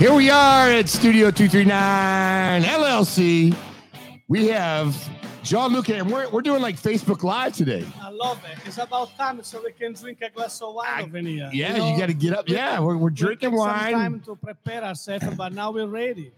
Here we are at Studio 239 LLC. We have Gianluca, and we're, we're doing like Facebook Live today. I love it. It's about time so we can drink a glass of wine over here. Yeah, know? you got to get up. Yeah, we're, we're we drinking wine. time to prepare ourselves, but now we're ready.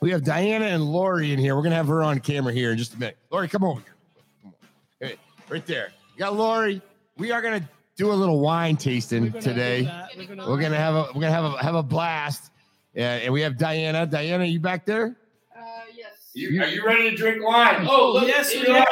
We have Diana and Lori in here. We're going to have her on camera here in just a minute. Lori, come over here. Come on. Hey, right there. You got Lori. We are going to do a little wine We're tasting gonna today. We're We're gonna have a we're gonna have a have a blast. Yeah, and we have Diana. Diana, you back there? Uh, yes. You, are you ready to drink wine? Oh, yes, we are.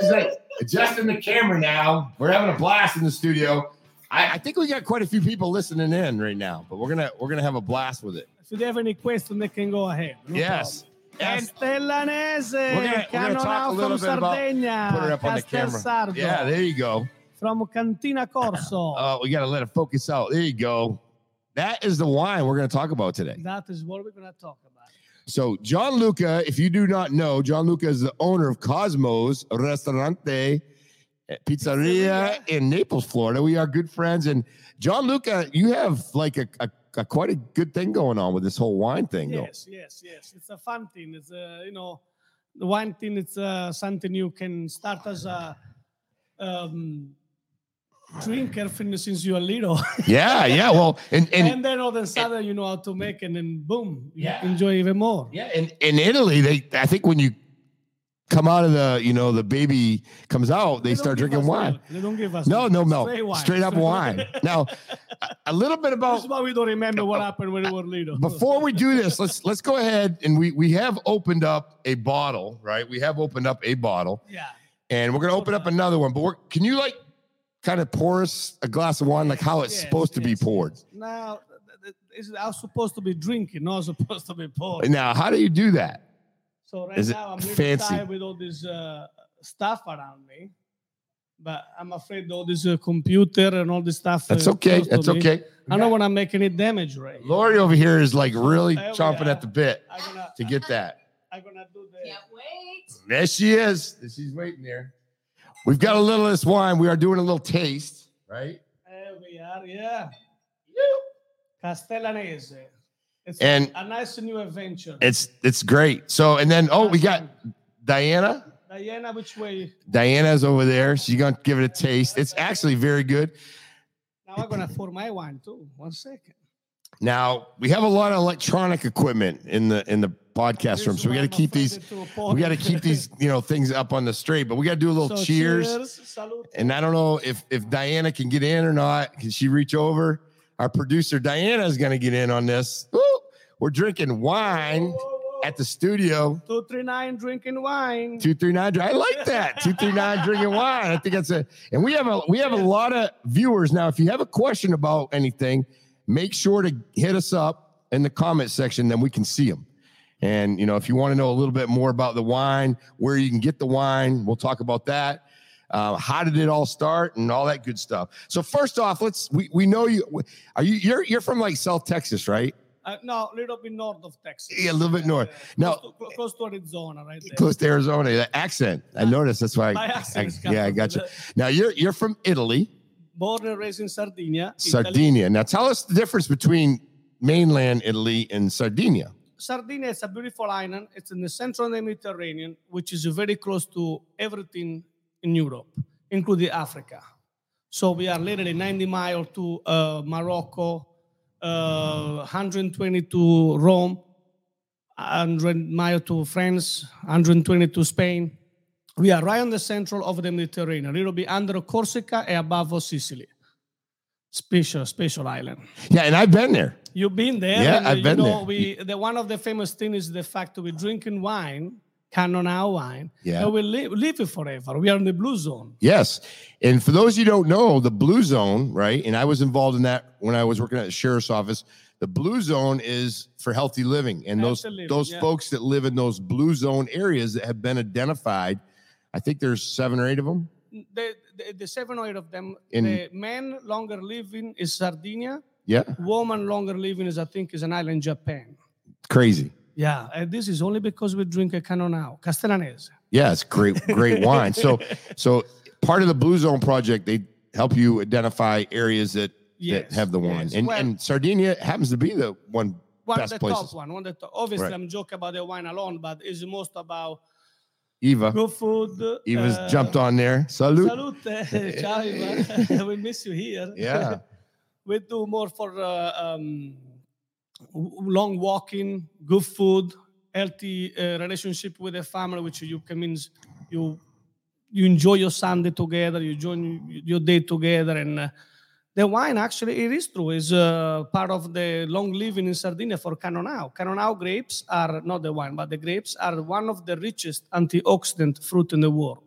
She's like adjusting the camera now. We're having a blast in the studio. I, I think we got quite a few people listening in right now, but we're gonna we're gonna have a blast with it. If they have any questions, they can go ahead. No yes. problem. And Castellanese, We're gonna- we're gonna talk a little from bit about- put it up on the camera. Castelsardo, Yeah, there you go. from Cantina Corso. Oh, we gotta let it focus out. There you go. That is the wine we're gonna talk about today. that is what we're gonna talk about. So, Gianluca, if you do not know, Gianluca is the owner of Cosmos Restaurante eh, Pizzeria in Naples, Florida. We are good friends. And Gianluca, you have like a, a, a quite a good thing going on with this whole wine thing, though. Yes, yes, yes. It's a fun thing. It's uh, you know, the wine thing. It's uh, something you can start as a um, drinker fin- since you're little, Yeah, yeah. Well, and and, and then all of a sudden you know how to make, and then boom, Yeah. enjoy even more. yeah, in, in Italy, they I think when you come out of the, you know, the baby comes out, they, don't start drinking wine. milk. They don't give us No, milk. no, no. Straight wine. Straight up wine. Now, a, little bit about That's why we don't remember what happened when we were little. before we do this, let's let's go ahead and we we have opened up a bottle, right? We have opened up a bottle, yeah, and we're gonna open up another one. But we're, can you like kind of pours a glass of wine, like how it's Yes, supposed to be poured? yes. Now, th- th- it's I'm supposed to be drinking, not supposed to be poured. Now, how do you do that? So right Is it now I'm really fancy? tired with all this uh, stuff around me, but I'm afraid all this uh, computer and all this stuff. That's uh, okay. close to That's me. okay. I don't want to make any damage, right? Lori over here is like really There chomping are. at the bit gonna, to get that. I'm gonna do the. Can't wait. There she is. She's waiting there. We've got a little of this wine. We are doing a little taste, right? There we are. Yeah. Castellanese. It's And- a nice new adventure. It's it's great. So and then oh, we got Diana. Diana, which way? Diana's over there. She's gonna give it a taste. It's actually very good. Now I'm gonna pour my wine too. One second. Now we have a lot of electronic equipment in the in the podcast room, so we got to keep these. We got to keep these, you know, things up on the straight. But we got to do a little So cheers. Salute. And I don't know if if Diana can get in or not. Can she reach over? Our producer Diana is gonna get in on this. Woo! We're drinking wine at the studio. Two three nine drinking wine. Two three nine. I like that. Two three nine drinking wine. I think that's a. And we have a we have a lot of viewers now. If you have a question about anything, make sure to hit us up in the comment section. Then we can see them. And you know, if you want to know a little bit more about the wine, where you can get the wine, we'll talk about that. Uh, how did it all start and all that good stuff. So first off, let's we, we know you are you you're you're from like South Texas, right? Uh, no, a little bit north of Texas. Yeah, a little bit north. Now- close to, close to Arizona, right there. Close to Arizona. That accent. I noticed. That's why. My I, accent I- yeah, I got you. Now you're you're from Italy, Born and raised in Sardinia. Italy. Sardinia. Now tell us the difference between mainland Italy and Sardinia. Sardinia is a beautiful island. It's in the central Mediterranean, which is very close to everything in Europe, including Africa. So we are literally 90 miles to uh, Morocco, uh, 120 to Rome, 100 miles to France, 120 to Spain. We are right on the central of the Mediterranean, a little bit under Corsica and above Sicily. Special, special island. Yeah, and I've been there. You've been there. Yeah, and, uh, I've you been know, there. We the one of the famous things is the fact that we're drinking wine, Cannonau wine. Yeah. And we live, live it forever. We are in the blue zone. Yes. And for those you don't know, the blue zone, right? And I was involved in that when I was working at the sheriff's office. The blue zone is for healthy living. And those living, those yeah. folks that live in those blue zone areas that have been identified, I think there's seven or eight of them. The, the, the seven or eight of them, In- the men longer living is Sardinia. Yeah. Woman longer living is, I think, is an island Japan. Crazy. Yeah, and this is only because we drink a Cannonau, Castellanese. Yeah, it's great, great wine. So so part of the blue zone project, they help you identify areas that that have the wine. yes. And Well- and Sardinia happens to be the one One best the places. top one. One the top. Obviously, Right. I'm joking about the wine alone, but it's most about Eva. good food. Eva's uh, jumped on there. Salute. Salute. Ciao, Eva. we miss you here. Yeah. We do more for uh, um, long walking, good food, healthy uh, relationship with the family, which you can means you you enjoy your Sunday together, you join your day together, and uh, the wine actually it is true is uh, part of the long living in Sardinia for Cannonau. Cannonau grapes are not the wine, but the grapes are one of the richest antioxidant fruit in the world.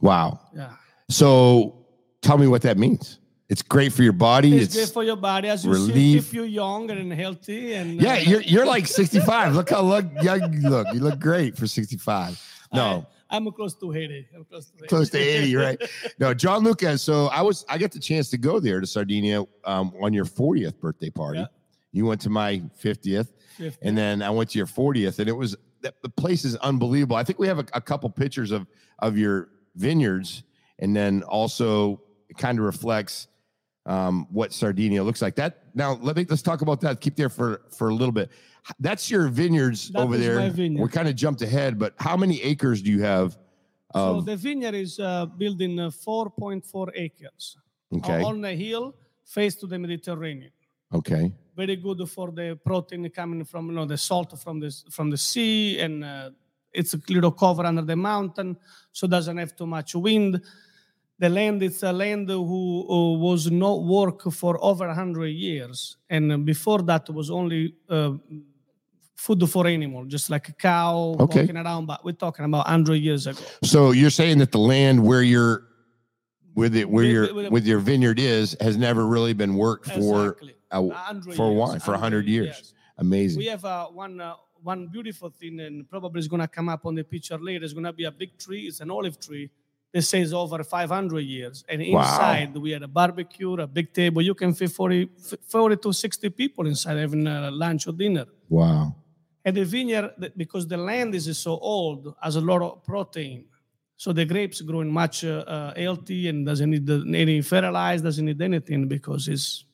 Wow. Yeah. So tell me what that means. It's great for your body. It's, It's, good for your body as you see, relief. keep you young and healthy. And yeah, uh, you're you're like 65. look how look young you look. You look great for 65. No, I, am close to 80. I'm close to 80. close to 80, right? No, John Lucas. So I was I got the chance to go there to Sardinia um, on your 40th birthday party. Yeah. You went to my 50th, 50. and then I went to your 40th, and it was the, the place is unbelievable. I think we have a, a couple pictures of of your vineyards, and then also it kind of reflects um, what Sardinia looks like. That now let me let's talk about that. Keep there for for a little bit. That's your vineyards That over there. vineyard. We kind of jumped ahead, but how many acres do you have? so the vineyard is uh, built in uh, 4.4 acres okay, on a hill face to the Mediterranean. okay, Very good for the protein coming from you know, the salt from the, from the sea, and uh, it's a little cover under the mountain, so doesn't have too much wind. The land is a land who, who was not work for over 100 years, and before that was only uh, food for animal, just like a cow Okay. walking around. But we're talking about 100 years ago. So you're saying that the land where you're with it where your with- your vineyard is has never really been worked for Exactly. a, 100 for years, wine for 100 years. yes. Amazing. We have uh, one uh, one beautiful thing, and probably is going to come up on the picture later. It's going to be a big tree. It's an olive tree. That says over 500 years, and Wow. inside we had a barbecue, a big table. You can fit 40, 40 to 60 people inside having a lunch or dinner. wow. And the vineyard, because the land is so old, has a lot of protein. So the grapes growing much uh, uh, healthy and doesn't need any fertilizer, doesn't need anything because it's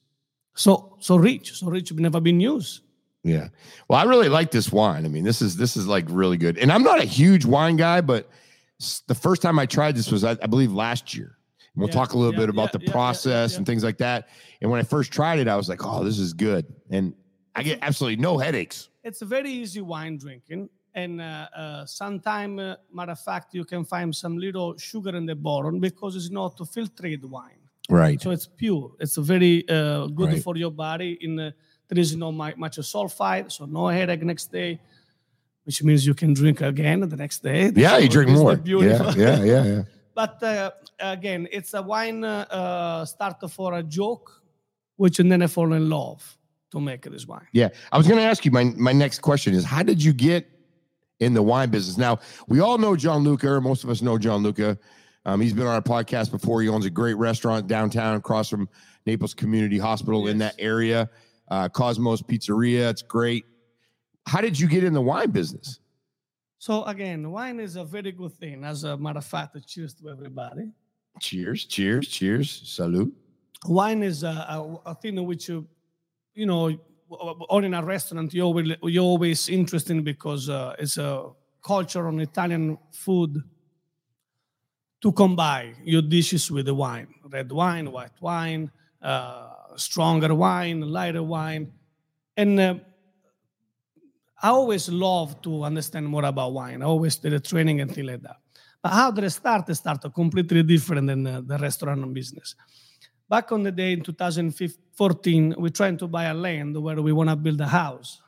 so so rich, so rich, never been used. Yeah. Well, I really like this wine. I mean, this is this is like really good. And I'm not a huge wine guy, but the first time I tried this was I, I believe last year. And we'll Yeah, talk a little yeah, bit about yeah, the process and things like that. And when I first tried it, I was like, "Oh, this is good." And I get absolutely no headaches. It's a very easy wine drinking. And uh, uh, sometime, uh, matter of fact, you can find some little sugar in the bottom because it's not to filtrate wine. Right. So it's pure. It's very uh, good Right. for your body. In uh, there is no much sulfite, so no headache next day, which means you can drink again the next day. yeah, you drink more. Yeah, yeah, yeah, yeah. but uh, again, it's a wine uh, uh, starter for a joke, which and then I fall in love to make this wine. Yeah, I was going to ask you. My my next question is, how did you get in the wine business? Now we all know Gianluca. or Most of us know Gianluca. Um, he's been on our podcast before. He owns a great restaurant downtown, across from Naples Community Hospital in that area. Uh, Cosmos Pizzeria. It's great. How did you get in the wine business? So again, wine is a very good thing. As a matter of fact, cheers to everybody. Cheers, cheers, cheers. Salute. wine is a, a, a thing which you, you know, on in a restaurant you always you always interesting because uh, it's a culture on Italian food to combine your dishes with the wine, red wine, white wine, uh, stronger wine, lighter wine, and. Uh, I always love to understand more about wine. I always did a training and things like that. But how did I start? I started completely different than uh, the restaurant business. Back on the day in 2014, we're trying to buy a land where we want to build a house.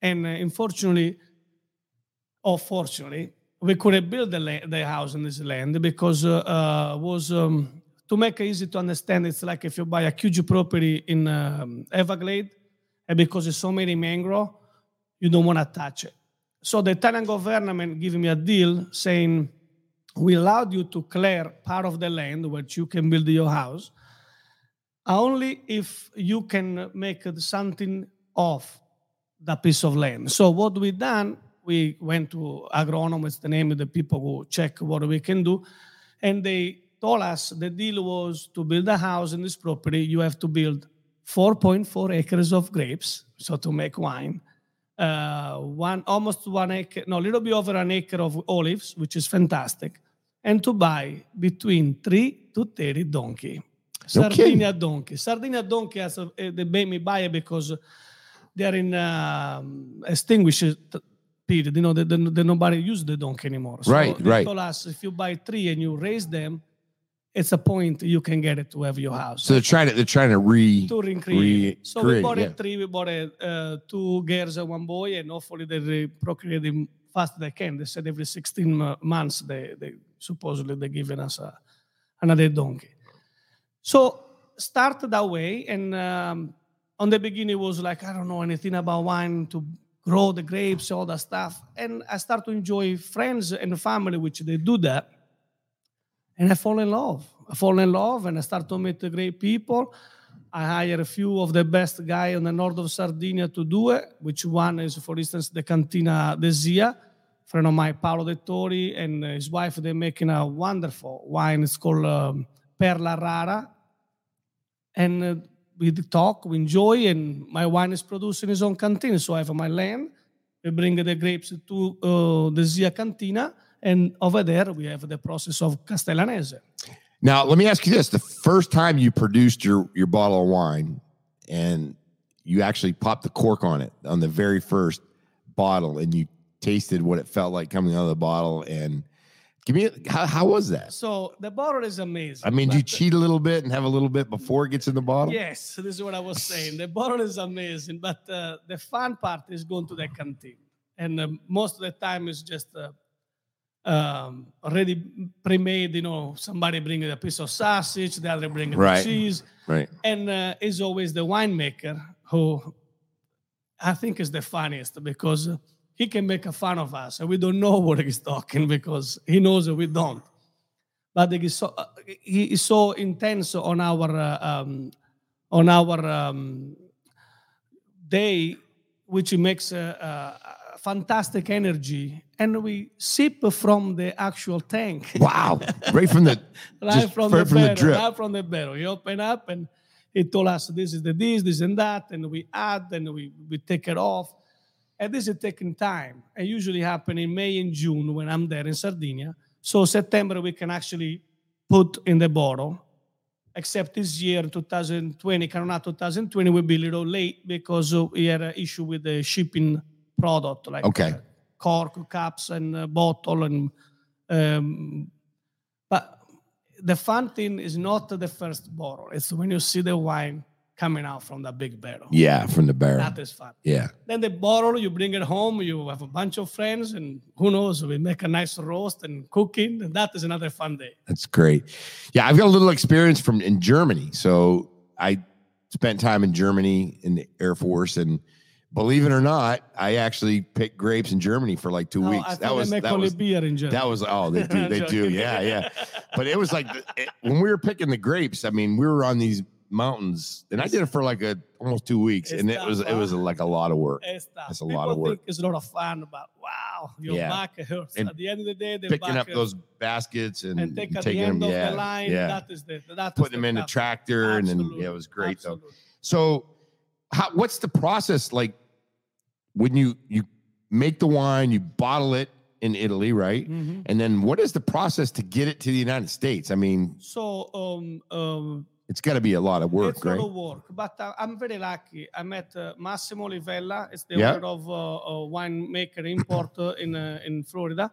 And uh, unfortunately, or fortunately, we couldn't build the, la- the house in this land because uh, uh, was um, to make it easy to understand. It's like if you buy a huge property in um, Everglade, and because there's so many mangrove, you don't want to touch it. So the Italian government gave me a deal saying we allowed you to clear part of the land which you can build your house only if you can make something of that piece of land. So what we done, we went to agronomists, the name of the people who check what we can do, and they told us the deal was to build a house in this property, you have to build 4.4 acres of grapes, so to make wine, uh, one almost one acre, no, a little bit over an acre of olives, which is fantastic, and to buy between three to 30 donkey. Sardinia donkey. Sardinia donkey has a, eh, they made me buy it because they are in um, extinguished period. You know, they, they, they nobody use the donkey anymore. So Right, they right. told us if you buy three and you raise them, it's a point you can get it to have your house. So they're trying to they're trying to re to recreate. so we bought yeah. it three. We bought a, uh, two girls and one boy, and hopefully they re- procreate them fast they can. They said every 16 months they, they supposedly they're giving us a, another donkey. So started that way, and um, on the beginning it was like I don't know anything about wine to grow the grapes, all that stuff, and I start to enjoy friends and family which they do that, and I fall in love. I fall in love, and I start to meet great people. I hire a few of the best guy on the north of Sardinia to do it, which one is, for instance, the Cantina de Zia, friend of mine, Paolo De Tori, and his wife, they're making a wonderful wine. It's called um, Perla Rara. And uh, we talk, we enjoy, and my wine is produced in his own cantina. So I have my land. We bring the grapes to uh, the Zia Cantina, and over there we have the process of Castellanese. Now, let me ask you this: the first time you produced your your bottle of wine, and you actually popped the cork on it on the very first bottle, and you tasted what it felt like coming out of the bottle, and give me how how was that? So the bottle is amazing. I mean, do you cheat a little bit and have a little bit before it gets in the bottle? Yes, this is what I was saying. The bottle is amazing, but uh, the fun part is going to the canteen, and uh, most of the time it's just uh, um, already pre-made. You know, somebody bringing a piece of sausage, the other bringing Right. the cheese, Right. and uh, it's always the winemaker who I think is the funniest because uh, he can make a fun of us, and we don't know what he's talking because he knows that we don't. But he's so, uh, he is so intense on our uh, um, on our um, day, which makes a, a fantastic energy, and we sip from the actual tank. Wow. Right from the right from, the from barrel, drip. right from the barrel. You open up and he told us this is the this, this and that, and we add and we, we take it off. And this is taking time. It usually happen in May and June when I'm there in Sardinia. So September we can actually put in the bottle. Except this year, 2020, Cannonau 2020 will be a little late because we had an issue with the shipping product, like Okay. uh, cork cups and uh, bottle and um, but the fun thing is not the first bottle. It's when you see the wine coming out from the big barrel. yeah from the barrel. That is fun. Yeah. Then the bottle, you bring it home, you have a bunch of friends, and who knows, we make a nice roast and cooking, and that is another fun day. That's great. Yeah, I've got a little experience from in Germany. So I spent time in Germany in the Air Force, and believe it or not, I actually picked grapes in Germany for like two Oh, weeks. I that was that was beer in Germany. that was oh they do they do yeah yeah. But it was like it- when we were picking the grapes. I mean, we were on these mountains, and I did it for like a almost two weeks, and it was it was like a lot of work. It's. That's a lot of work. It's a lot of fun, but wow, your Yeah. back hurts. And At the end of the day, the Picking up those baskets and, and take at taking them, yeah, the line. yeah, That is the that is putting them the in the tractor, and then yeah, it was great though. So, how, what's the process like when you you make the wine, you bottle it in Italy, right? Mhm. And then what is the process to get it to the United States? I mean, So um, um, it's got to be a lot of work, it's a lot right? of work, but uh, I'm very lucky. I met uh, Massimo Livella. It's the Yeah. owner of uh, a winemaker import in uh, in Florida.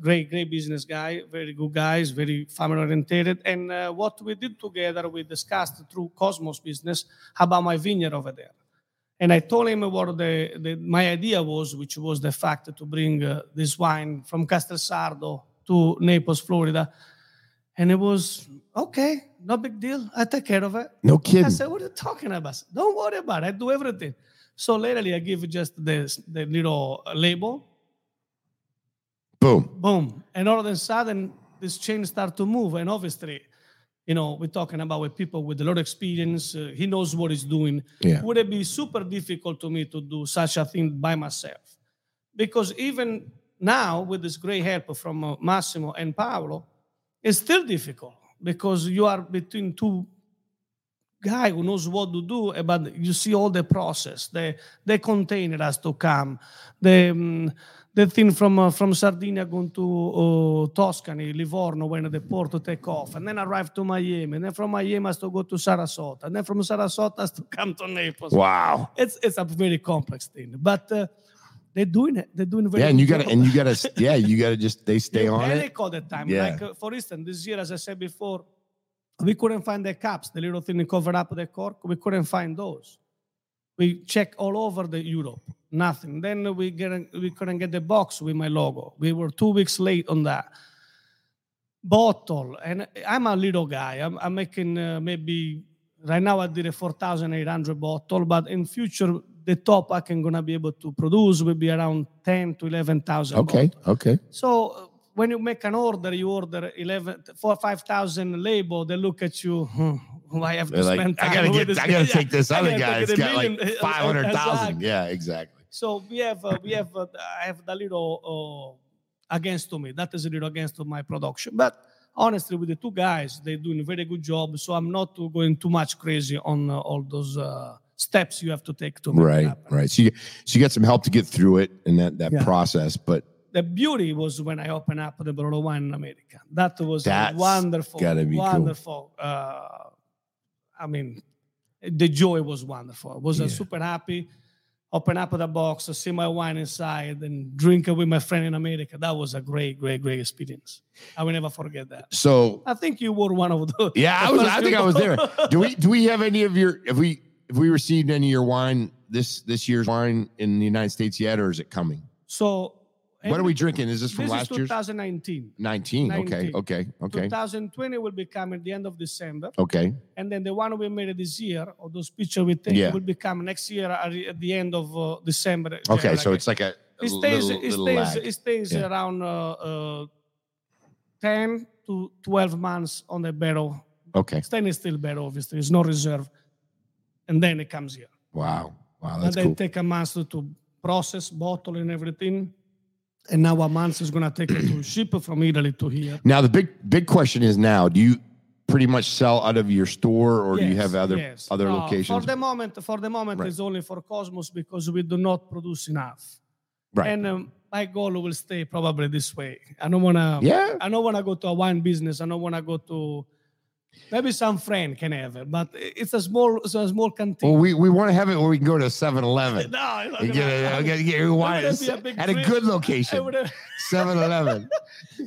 Great, great business guy. Very good guys. Very family oriented. And uh, what we did together, we discussed through Cosmos Business about my vineyard over there. And I told him what the, the my idea was, which was the fact to bring uh, this wine from Castelsardo to Naples, Florida. And it was okay, no big deal. I take care of it. No kidding. I said, "What are you talking about? Don't worry about it. I do everything." So literally, I give just the the little label, Boom. boom, and all of a sudden, this chain start to move. And obviously, you know, we're talking about with people with a lot of experience. Uh, he knows what he's doing. Yeah. Would it be super difficult to me to do such a thing by myself? Because even now, with this great help from uh, Massimo and Paolo, it's still difficult because you are between two guy who knows what to do, eh, but you see all the process. The the container has to come. The um, the thing from uh, from Sardinia going to uh, Tuscany, Livorno, when the port take off, and then arrive to Miami, and then from Miami has to go to Sarasota, and then from Sarasota has to come to Naples. Wow. It's it's a very complex thing, but uh, they're doing it. They're doing very. Yeah, and you got to job. and you got to yeah, you got to just they stay You on it. panic all the time. Yeah. Like uh, for instance, this year, as I said before, we couldn't find the caps, the little thing that cover up the cork. We couldn't find those. We check all over the Europe, nothing. Then we get we couldn't get the box with my logo. We were two weeks late on that. Bottle, and I'm a little guy. I'm, I'm making uh, maybe right now I did a 4,800 bottle, but in future the top I can gonna be able to produce will be around 10 to 11,000. Okay. bottles. Okay. So uh, when you make an order, you order 11, 4, 5,000 label, they look at you, hmm, I have to They're like, spend I gotta get, I gotta guy." take this other guy. It's got like million- uh, five hundred thousand. Yeah, exactly. So we have, uh, we have, uh, I have the little uh, against to me. That is a little against my production. But honestly, with the two guys, they're doing a very good job. So I'm not going too much crazy on uh, all those uh, steps you have to take to make Right, right. So you so you got some help to get through it and that that Yeah. process, but the beauty was when I opened up the bottle of wine in America. That was That's wonderful, gotta be cool. wonderful. Uh, I mean, the joy was wonderful. I was uh, Yeah. super happy. Open up the box, see my wine inside, and drink it with my friend in America. That was a great, great, great experience. I will never forget that. so I think you were one of those. yeah, I was. I think I was there. Do we do we have any of your? Have we have we received any of your wine this this year's wine in the United States yet, or is it coming? so, What are we drinking? Is this from This last is year's? 2019. 19. Okay. 19. Okay. Okay. 2020 will be coming the end of December. Okay. And then the one we made this year, or those pictures we take, Yeah. will become next year at, the- end of uh, December. Okay. So it's like a, it stays, little, it little stays, it stays Yeah. around uh, uh, 10 to 12 months on the barrel. Okay. Stainless steel barrel, obviously, it's no reserve. And then it comes here. Wow. Wow. and That's then cool. take a month to process, bottle, and everything. And now a month is going to take it to ship from Italy to here. Now the big big question is now: Do you pretty much sell out of your store, or do you have other yes. other No, locations? For the moment, for the moment, Right. it's only for Cosmos because we do not produce enough. right. And um, my goal will stay probably this way. I don't wanna. Yeah. I don't wanna go to a wine business. I don't wanna go to. Maybe some friend can have it, but it's a small, it's a small canteen. well, we, we want to have it where we can go to 7-Eleven. no, it's not and get, a, happen. get, get your wine Wouldn't that be a at a dream? good location. would have, 7-Eleven.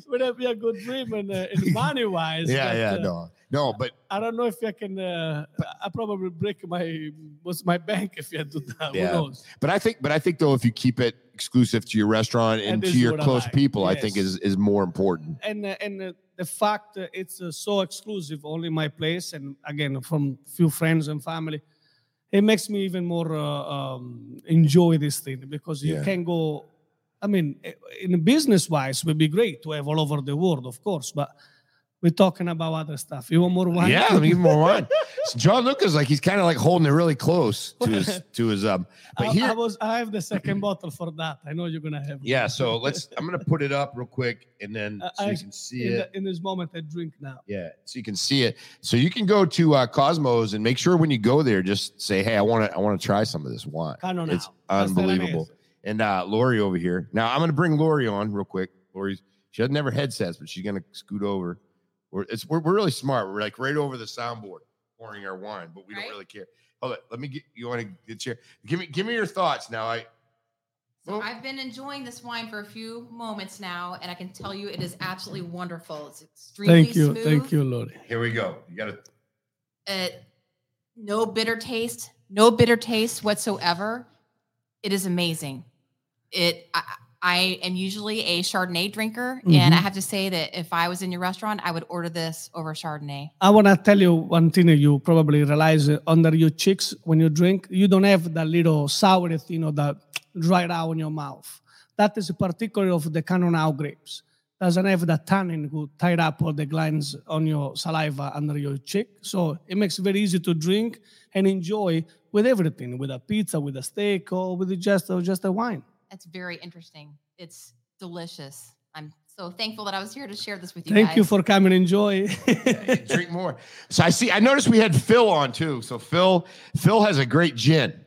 would have be a good dream and uh, in money wise. yeah, yeah, no, no, but I don't know if I can. Uh, I probably break my what's my bank if you do that. Yeah. Who knows? but I think, but I think though, if you keep it exclusive to your restaurant and That to your I close like. people, I think is is more important. and uh, and uh, the fact uh, it's uh, so exclusive, only my place, and again from few friends and family, it makes me even more uh, um, enjoy this thing because you Yeah. can go. I mean, eh, in business wise, would be great to have all over the world, of course, but we're talking about other stuff. You want more wine? Yeah, let me give more wine. So John Lucas, like he's kind of like holding it really close to his to his um. But I, here, I was. I have the second bottle for that. I know you're gonna have. yeah. So let's. I'm gonna put it up real quick, and then Uh, so I- you can see In, it. the, in this moment, I drink now. Yeah, so you can see it. So you can go to uh, Cosmos and make sure when you go there, just say, "Hey, I want to, I want to try some of this wine." Cano It's now. Unbelievable. And uh, Lori over here. Now I'm to bring Lori on real quick. Lori's she doesn't have her headsets, but she's to scoot over. We're it's we're, we're really smart. We're like right over the soundboard pouring our wine, but we don't really care. Hold it. Let me get you want to get your give me give me your thoughts now. I So Oh. I've been enjoying this wine for a few moments now, and I can tell you it is absolutely wonderful. It's extremely Thank you, smooth. thank you, Lori. here we go. You got it. Uh, no bitter taste, no bitter taste whatsoever. It is amazing. It. I, I am usually a Chardonnay drinker, and I have to say that if I was in your restaurant, I would order this over Chardonnay. I want to tell you one thing that you probably realize uh, under your cheeks when you drink, you don't have that little sour thing or that dried out in your mouth. That is particular of the Cannonau grapes. Doesn't have that tannin who tied up all the glands on your saliva under your cheek. So it makes it very easy to drink and enjoy with everything, with a pizza, with a steak, or with just, or just a wine. It's very interesting. It's delicious. I'm so thankful that I was here to share this with you Thank guys. you for coming. Enjoy. Drink more. So I see. I noticed we had Phil on too. So Phil, Phil has a great gin,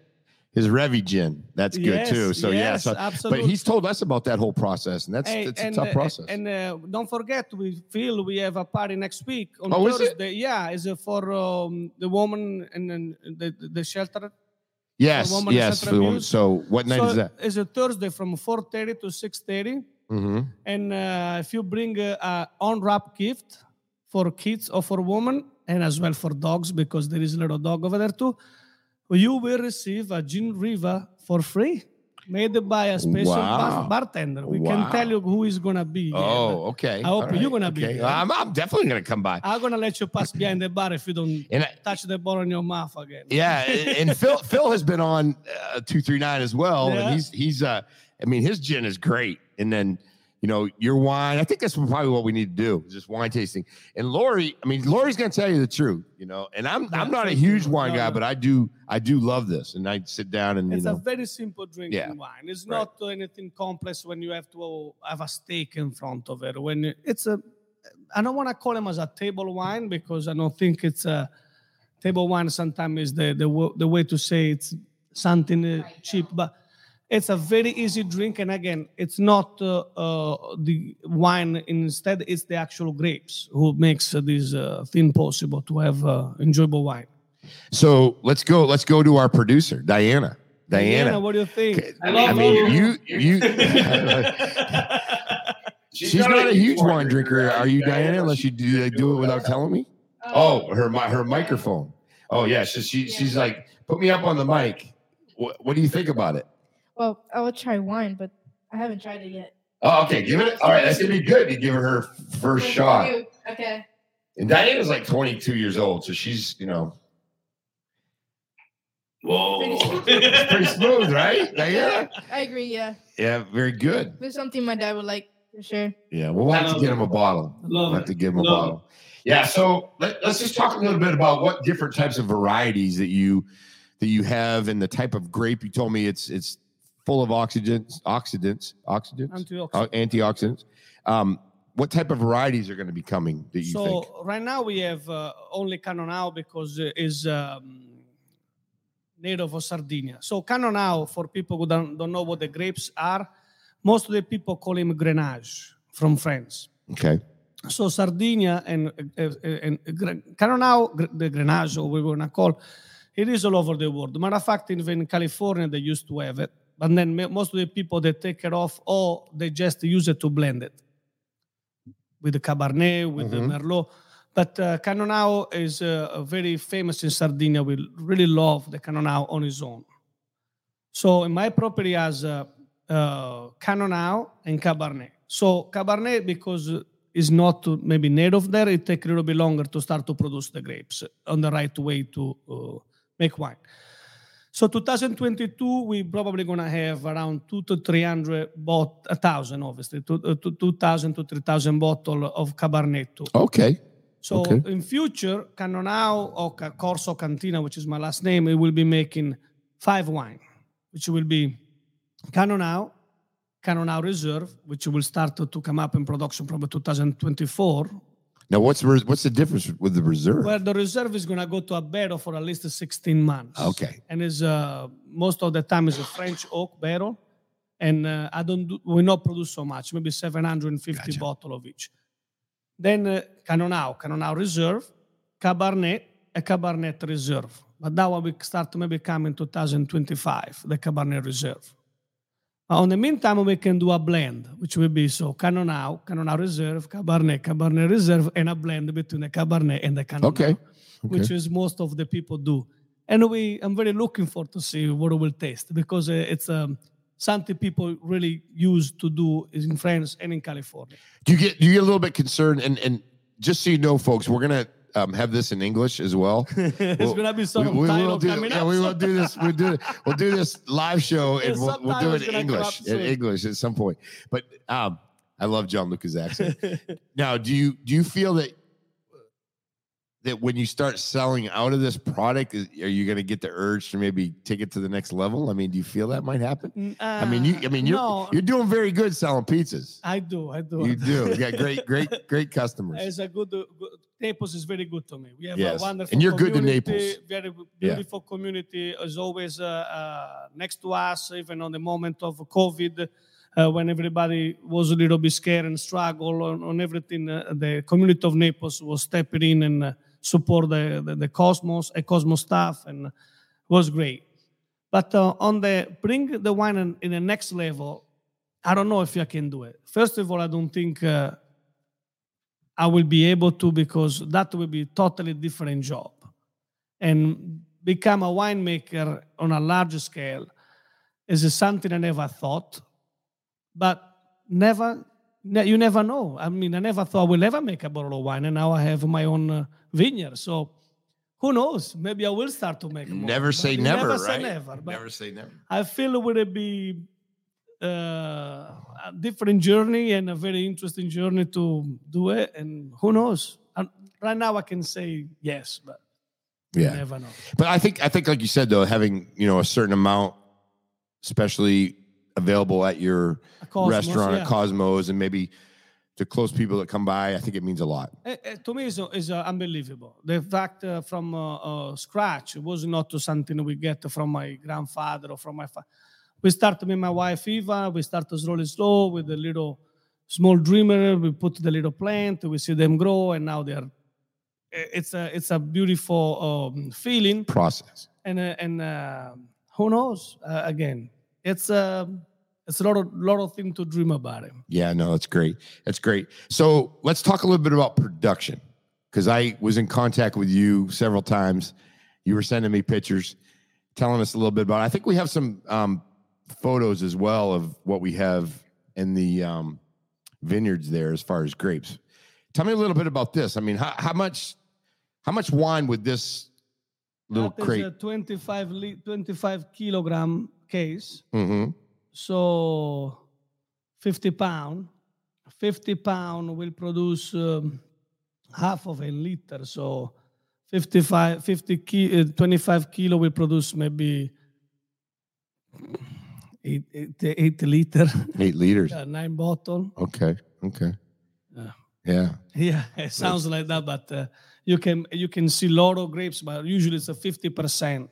his Revy gin. That's good Yes, too. So yeah. yes, So, but he's told us about that whole process, and that's Hey, it's a and, tough uh, process. And uh, don't forget, we feel we have a party next week on Oh, is it? Thursday. Yeah, is it for um, the woman and then the, the shelter? Yes, woman yes. center For the woman. So what night so is that? It's a Thursday from 4:30 to 6:30. Mm-hmm. And uh, if you bring a, a unwrapped gift for kids or for women, and as well for dogs, because there is a little dog over there too, you will receive a gin river for free. Made by a special bar- Wow. bartender. We Wow. can tell you who is gonna be. Oh, okay. I hope All you're gonna be okay. there. I'm, I'm definitely gonna come by. I'm gonna let you pass behind the bar if you don't I, touch the ball in your mouth again. yeah, and and Phil Phil has been on uh, two three nine as well, Yeah. and he's he's uh, I mean his gin is great, and then you know your wine. I think that's probably what we need to do, is just wine tasting. And Lori, I mean Lori's gonna tell you the truth, you know. And I'm Yeah, I'm not a huge wine No, guy, but I do I do love this, and I sit down and you It's know a very simple drinking Yeah. wine. It's Right. not anything complex when you have to have a steak in front of it. When it's a, I don't want to call them as a table wine because I don't think it's a table wine. Sometimes is the the the way to say it's something uh, Right, cheap, but it's a very easy drink. And again, it's not uh, uh, the wine. Instead, it's the actual grapes who makes uh, this uh, thing possible to have uh, enjoyable wine. So let's go. Let's go to our producer, Diana. Diana. what do you think? Okay, I mean, you you. She's not a huge wine drinker, are you, Diana? Unless you do do it without telling me. Oh, her mi- her microphone. Oh yeah, so she she's like, put me up on the mic. What, what do you think about it? Well, I will try wine, but I haven't tried it yet. Oh, okay, give it. All right, that's gonna be good to give her her first shot. Okay. And Diana's like 22 years old, so she's you know Whoa. pretty smooth, right, Diana? I agree. Yeah, Yeah, very good. it's something my dad would like for sure. Yeah, we'll have to get him a bottle. We'll have to give him a Love bottle. Yeah, so let, us just talk a little bit about what different types of varieties that you that you have and the type of grape. You told me it's it's full of oxidants, oxidants, oxidants, Antioxidant. uh, antioxidants. Um, what type of varieties are going to be coming that you so think? right now we have uh, only Cannonau because it is um, native of Sardinia. So Cannonau, for people who don't, don't know what the grapes are, most of the people call him Grenache from France. Okay, So Sardinia and, uh, uh, and Cannonau, Gre- the Grenache, or we're going to call, it is all over the world. Matter of fact, even in California, they used to have it. But then most of the people, they take it off or they just use it to blend it with the Cabernet, with Mhm. the Merlot. But uh, Cannonau is uh, very famous in Sardinia. We really love the Cannonau on its own. So in my property has uh, uh, Cannonau and Cabernet. So Cabernet, because is not maybe native there, it take a little bit longer to start to produce the grapes on the right way to uh, make wine. So 2022, we're probably gonna have around two to 300 bot, a thousand obviously, to, uh, to 2,000 to 3,000 bottle of Cabernet okay, So Okay. in future, Cannonau or Corso Cantina, which is my last name, it will be making five wine, which will be Cannonau, Cannonau Reserve, which will start to, to come up in production probably 2024. Now what's the what's the difference with the reserve? Well, the reserve is going to go to a barrel for at least 16 months. Okay. And is uh, most of the time is a French oak barrel, and uh, I don't do, we not produce so much, maybe 750 Gotcha. bottle of each. Then uh, Canonau, Cannonau Reserve, Cabernet, a Cabernet Reserve. But that one will start to maybe come in 2025, the Cabernet Reserve. Uh, on the meantime, we can do a blend, which will be so Cannonau, Cannonau Reserve, Cabernet, Cabernet Reserve, and a blend between the Cabernet and the Cannonau Okay. which is most of the people do. and we I'm very looking forward to see what it will taste because uh, it's um, something people really use to do is in France and in California. Do you get do you get a little bit concerned? And and just so you know, folks, we're gonna um, have this in English as well. it's gonna be some we, we will do, yeah, up. we will do this. We'll do we'll do this live show and we'll, we'll do it in English. In. English at some point. But um, I love John Lucas accent. now, do you do you feel that that when you start selling out of this product, is, are you going to get the urge to maybe take it to the next level? I mean, do you feel that might happen? Mm, I mean, you I mean you're no, you're doing very good selling pizzas. I do, I do. You do. You got great, great, great customers. It's a good, uh, good Naples is very good to me. We have Yes, a wonderful and you're good to community, Naples. Very Yeah. beautiful community is always uh, uh, next to us, even on the moment of COVID, uh, when everybody was a little bit scared and struggle on, on everything. Uh, the community of Naples was stepping in and uh, support the, the the Cosmos, a Cosmos staff, and was great. But uh, on the bring the wine in, in the next level, I don't know if I can do it. First of all, I don't think. Uh, I will be able to because that will be totally different job. And become a winemaker on a large scale is something I never thought, but never, ne- you never know. I mean, I never thought I will ever make a bottle of wine, and now I have my own uh, vineyard. So who knows? Maybe I will start to make. Never say never, never right? Say never. But never say never. I feel it would be uh, a different journey and a very interesting journey to do it. And who knows? And right now, I can say yes, but you Yeah. never know. But I think I think like you said though, having you know a certain amount, especially available at your Cosmos, restaurant yeah. at Cosmos, and maybe to close people that come by, I think it means a lot. Eh, eh, to me, is is uh, unbelievable. The fact uh, from uh, uh, scratch it was not something we get from my grandfather or from my father. We start with my wife Eva. We start slowly, slow with a little small dreamer. We put the little plant. We see them grow, and now they're. eh, It's a it's a beautiful um, feeling, Process. and uh, and uh, who knows? Uh, again, it's a it's a lot of lot of things to dream about it. Yeah, no, that's great. That's great. So let's talk a little bit about production because I was in contact with you several times. You were sending me pictures, telling us a little bit about. I think we have some um, photos as well of what we have in the um, vineyards there as far as grapes. Tell me a little bit about this. I mean, how, how much how much wine would this little That crate? a 25 li- 25 kilogram case. hmm So 50 pound, 50 pound will produce um, half of a liter. So 55, 50 ki- uh, 25 kilo will produce maybe eight, eight, eight liter, Eight liters. uh, nine bottle. Okay. Okay. Yeah. Yeah. Yeah, it sounds like that, but uh, you can you can see lot of grapes, but usually it's a 50 percent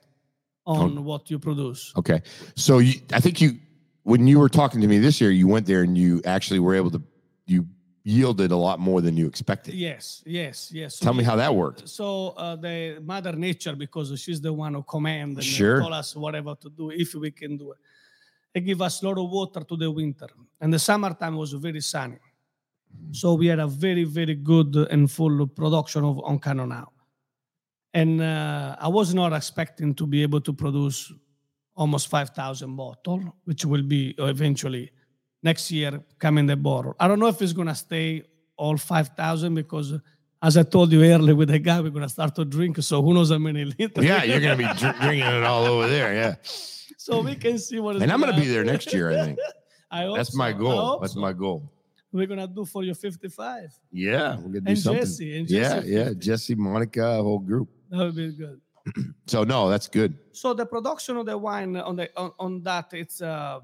on what you produce. Okay. So you, I think you, when you were talking to me this year, you went there and you actually were able to, you yielded a lot more than you expected. Yes, yes, yes. So Tell me how that worked. So uh, the Mother Nature, because she's the one who command and Sure. told us whatever to do if we can do it. They give us a lot of water to the winter, and the summertime was very sunny. So we had a very, very good and full production of on Cannonau. And uh, I was not expecting to be able to produce almost 5,000 bottle, which will be eventually next year coming the bottle. I don't know if it's going to stay all 5,000 because as I told you earlier with the guy, we're going to start to drink. So who knows how many liters. Yeah, you're going to be dr- drinking it all over there. Yeah. So we can see what is And I'm going to be gonna- there next year, I think. I That's my so. I goal. That's so. my goal. We're going to do for your 55. Yeah. We're to do And something. Jesse, and yeah. Jesse Yeah. 50. Jesse, Monica, whole group. That would be good. So, no, that's good. So the production of the wine on the on, on that it's uh,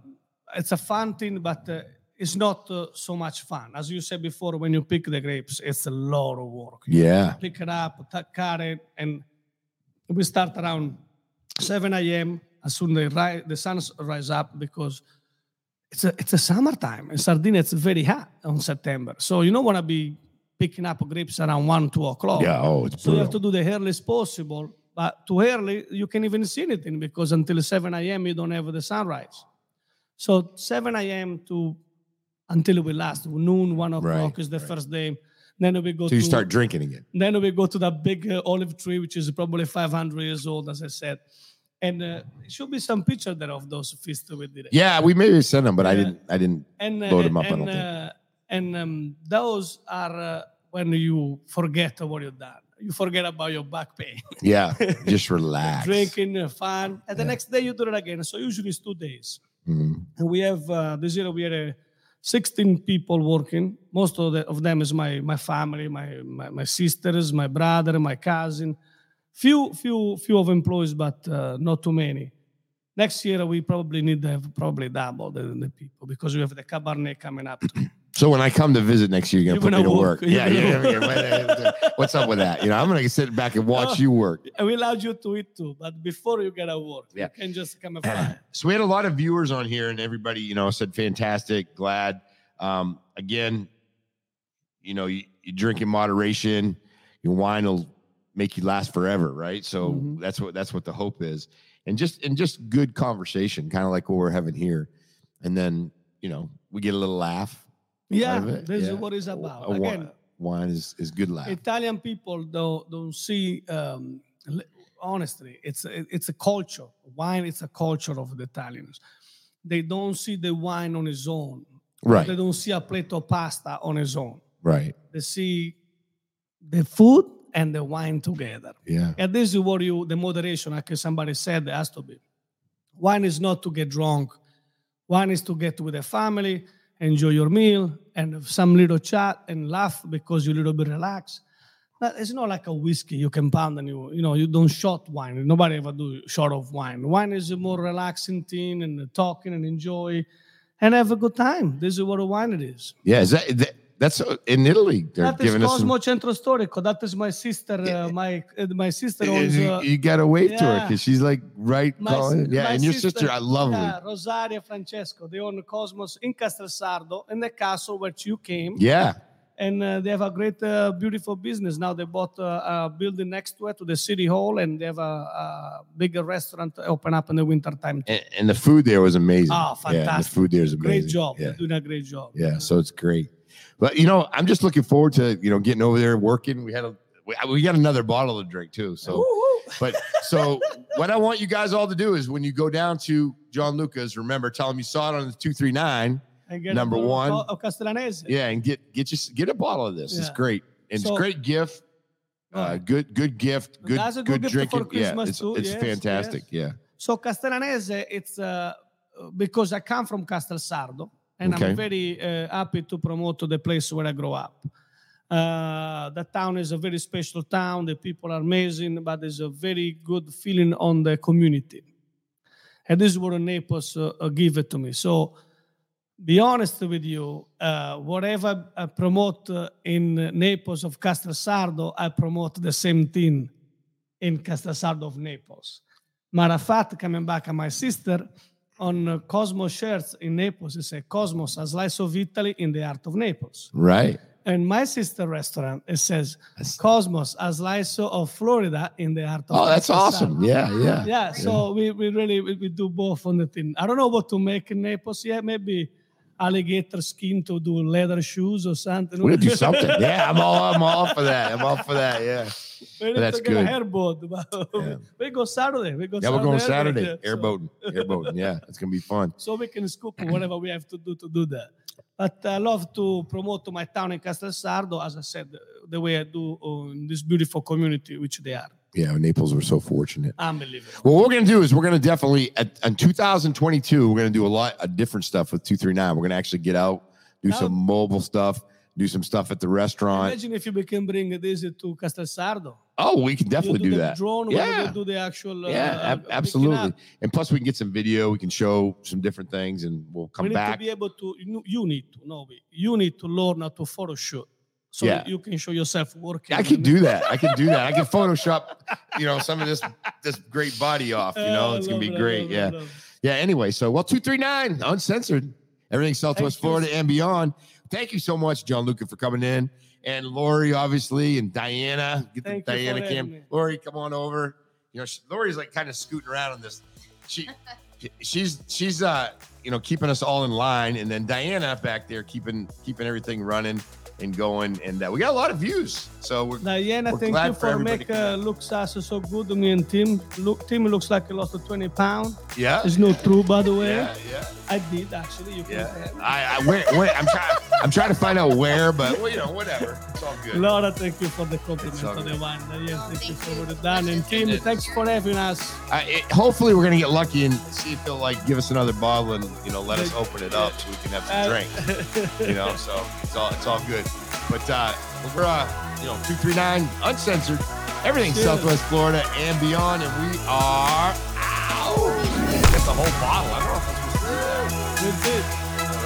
it's a fun thing, but uh, it's not uh, so much fun. As you said before, when you pick the grapes, it's a lot of work. Yeah. Pick it up, t- cut it, and we start around 7 a.m. as soon as the, ri- the sun rise up because it's a it's a summertime in Sardinia. It's very hot on September, so you don't want to be picking up grapes around one two o'clock. Yeah. Oh, it's So you have to do the earliest possible. But too early, you can't even see anything because until 7 a.m. you don't have the sunrise. So 7 a.m. to until will last noon, one o'clock Right, is the first day. Then we go So you to start drinking again. then we go to that big uh, olive tree, which is probably 500 years old, as I said. And uh, it should be some picture there of those feasts we did. Yeah, we maybe sent them, but I didn't. I didn't. and uh, load 'em up, I And, uh, and um, those are uh, when you forget what you've done. You forget about your back pain, Yeah, just relax. drinking, uh, fun, and the Yeah. next day you do it again. So usually it's two days. Mhm. And we have uh, this year we had uh, 16 people working. Most of, the, of them is my my family, my, my my sisters, my brother, my cousin. Few few few of employees, but uh, not too many. Next year we probably need to have probably double the, the people because we have the Cabernet coming up. So when I come to visit next year, you're You're gonna put me gonna work. work. Yeah, yeah. What's up with that? You know, I'm gonna sit back and watch No. you work. we allowed you to eat too, but before you get to work, Yeah. you can just come and fly. So we had a lot of viewers on here, and everybody, you know, said fantastic, glad. Um, again, you know, you, you drink in moderation. Your wine will make you last forever, right? So Mhm. that's what that's what the hope is, and just and just good conversation, kind of like what we're having here, and then you know we get a little laugh. Yeah, out of it. this Yeah. is what it's about. A wi- Again, wine is is good life. Italian people don't don't see um, honestly. It's a, it's a culture. Wine is a culture of the Italians. They don't see the wine on its own. right, They don't see a plate of pasta on its own. right, They see the food and the wine together. yeah, And this is what you the moderation, like somebody said, has to be. Wine is not to get drunk. Wine is to get with the family, enjoy your meal, and have some little chat and laugh because you're a little bit relaxed. But it's not like a whiskey you can pound and you you know you don't shot wine. Nobody ever do shot of wine. Wine is a more relaxing thing and talking and enjoy and have a good time. This is what a wine it is. yeah. Is that, that that's uh, in Italy? They're That is giving us some. Cosmo Centro Storico. That is my sister. Uh, my uh, my sister owns. you, Uh, you gotta wave to her because she's like right My calling. Yeah, and your sister, I love yeah, her. Rosaria Francesco. They own Cosmos in Castelsardo, in the castle where you came. Yeah, And uh, they have a great, uh, beautiful business. Now they bought uh, a building next to it, to the city hall, and they have a, a bigger restaurant to open up in the winter time. and, and the food there was amazing. Oh, Yeah, the fantastic. food there is amazing. Great job. Yeah, They're doing a great job. yeah. So it's great. But you know, I'm just looking forward to you know getting over there and working. We had a we, we got another bottle to drink too. So, but so what I want you guys all to do is when you go down to Gianluca's, remember, tell him you saw it on the two three nine. Number one. Of Castellanese. Yeah, and get get you get a bottle of this. It's great. And So- it's great gift. Uh, good good gift. Good good, good gift for drinking. Yeah, Christmas it's, too. it's Yes, fantastic. Yeah. So Castellanese, it's uh, because I come from Castelsardo, and Okay. I'm very uh, happy to promote the place where I grew up. Uh, the town is a very special town. The people are amazing, but there's a very good feeling on the community. And this is what Naples uh, uh, give it to me. So, be honest with you, uh, whatever I promote uh, in Naples of Castelsardo, I promote the same thing in Castelsardo of Naples. Matter of fact, coming back on my sister, on uh, Cosmos shirts in Naples, it says Cosmos, a slice of Italy in the heart of Naples. Right. And my sister restaurant, it says That's- Cosmos, a slice of Florida in the heart of Oh, that's awesome. Yeah, yeah. Yeah, so we, we really we, we do both on the thing. I don't know what to make in Naples yet. Maybe alligator skin to do leather shoes or something. We're gonna do something. Yeah, I'm all I'm all for that. I'm all for that. Yeah. we need that's good. a hairboat. but Yeah. we go Saturday. We go Yeah, we're going Saturday, Saturday. yeah, so- Airboating. Airboating. Yeah, it's gonna be fun. so we can scoop whatever we have to do to do that. But I love to promote my town in Castelsardo, as I said, the way I do uh, in this beautiful community, which they are. Yeah, Naples, we're so fortunate. Unbelievable. Well, what we're gonna do is we're gonna definitely at, in 2022 we're gonna do a lot of different stuff with 239. We're gonna actually get out, do some mobile stuff, do some stuff at the restaurant. Imagine if you can bring this to Castelsardo. Oh, we can definitely do the that. Drone, Yeah. do the actual. Uh, Yeah, uh, ab- picking absolutely. up. And plus, we can get some video. We can show some different things, and we'll come We need back. to be able to. You, you need to no, we- you need to learn how to photo shoot, so Yeah. you can show yourself working. I can do that. I can do that. I can Photoshop, you know, some of this this great body off. You know, it's gonna be it, great. love it, Yeah, love yeah. Anyway, so well, two three nine uncensored, everything Southwest Thank you. Florida and beyond. Thank you so much, Gianluca, for coming in, and Lori, obviously, and Diana. Get Thank you Diana cam. Lori, come on over. You know, she, Lori's like kind of scooting around on this. She. She's she's uh you know keeping us all in line, and then Diana back there keeping keeping everything running. and going. And uh, we got a lot of views. So we're Diana, We're thank glad you for for make uh, looks us so good. Me and Tim. Look, Tim looks like he lost 20 pounds. Yeah. It's not true, by the way. Yeah, yeah, I did actually. You yeah. I, I where, where, I'm trying. I'm trying to find out where, but well, you know, whatever. It's all good. Laura, thank you for the compliment It's all for the good. wine. Diane, thank you for you. what you've done. And Tim, Pleasure. thanks for having us. I, it, hopefully, we're gonna get lucky and see if they'll like give us another bottle and you know let us open it up so we can have some drink. You know, so it's all it's all good. But uh, we're uh, you know two three nine uncensored, everything Cheers. Southwest Florida and beyond, and we are. Ow! Get the whole bottle. I don't know if I'm supposed to do that. Good, good. All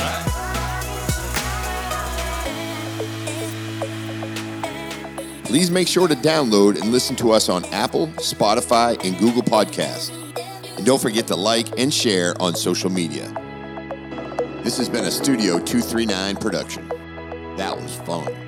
right. Please make sure to download and listen to us on Apple, Spotify, and Google Podcasts. And don't forget to like and share on social media. This has been a Studio 239 production. That was fun.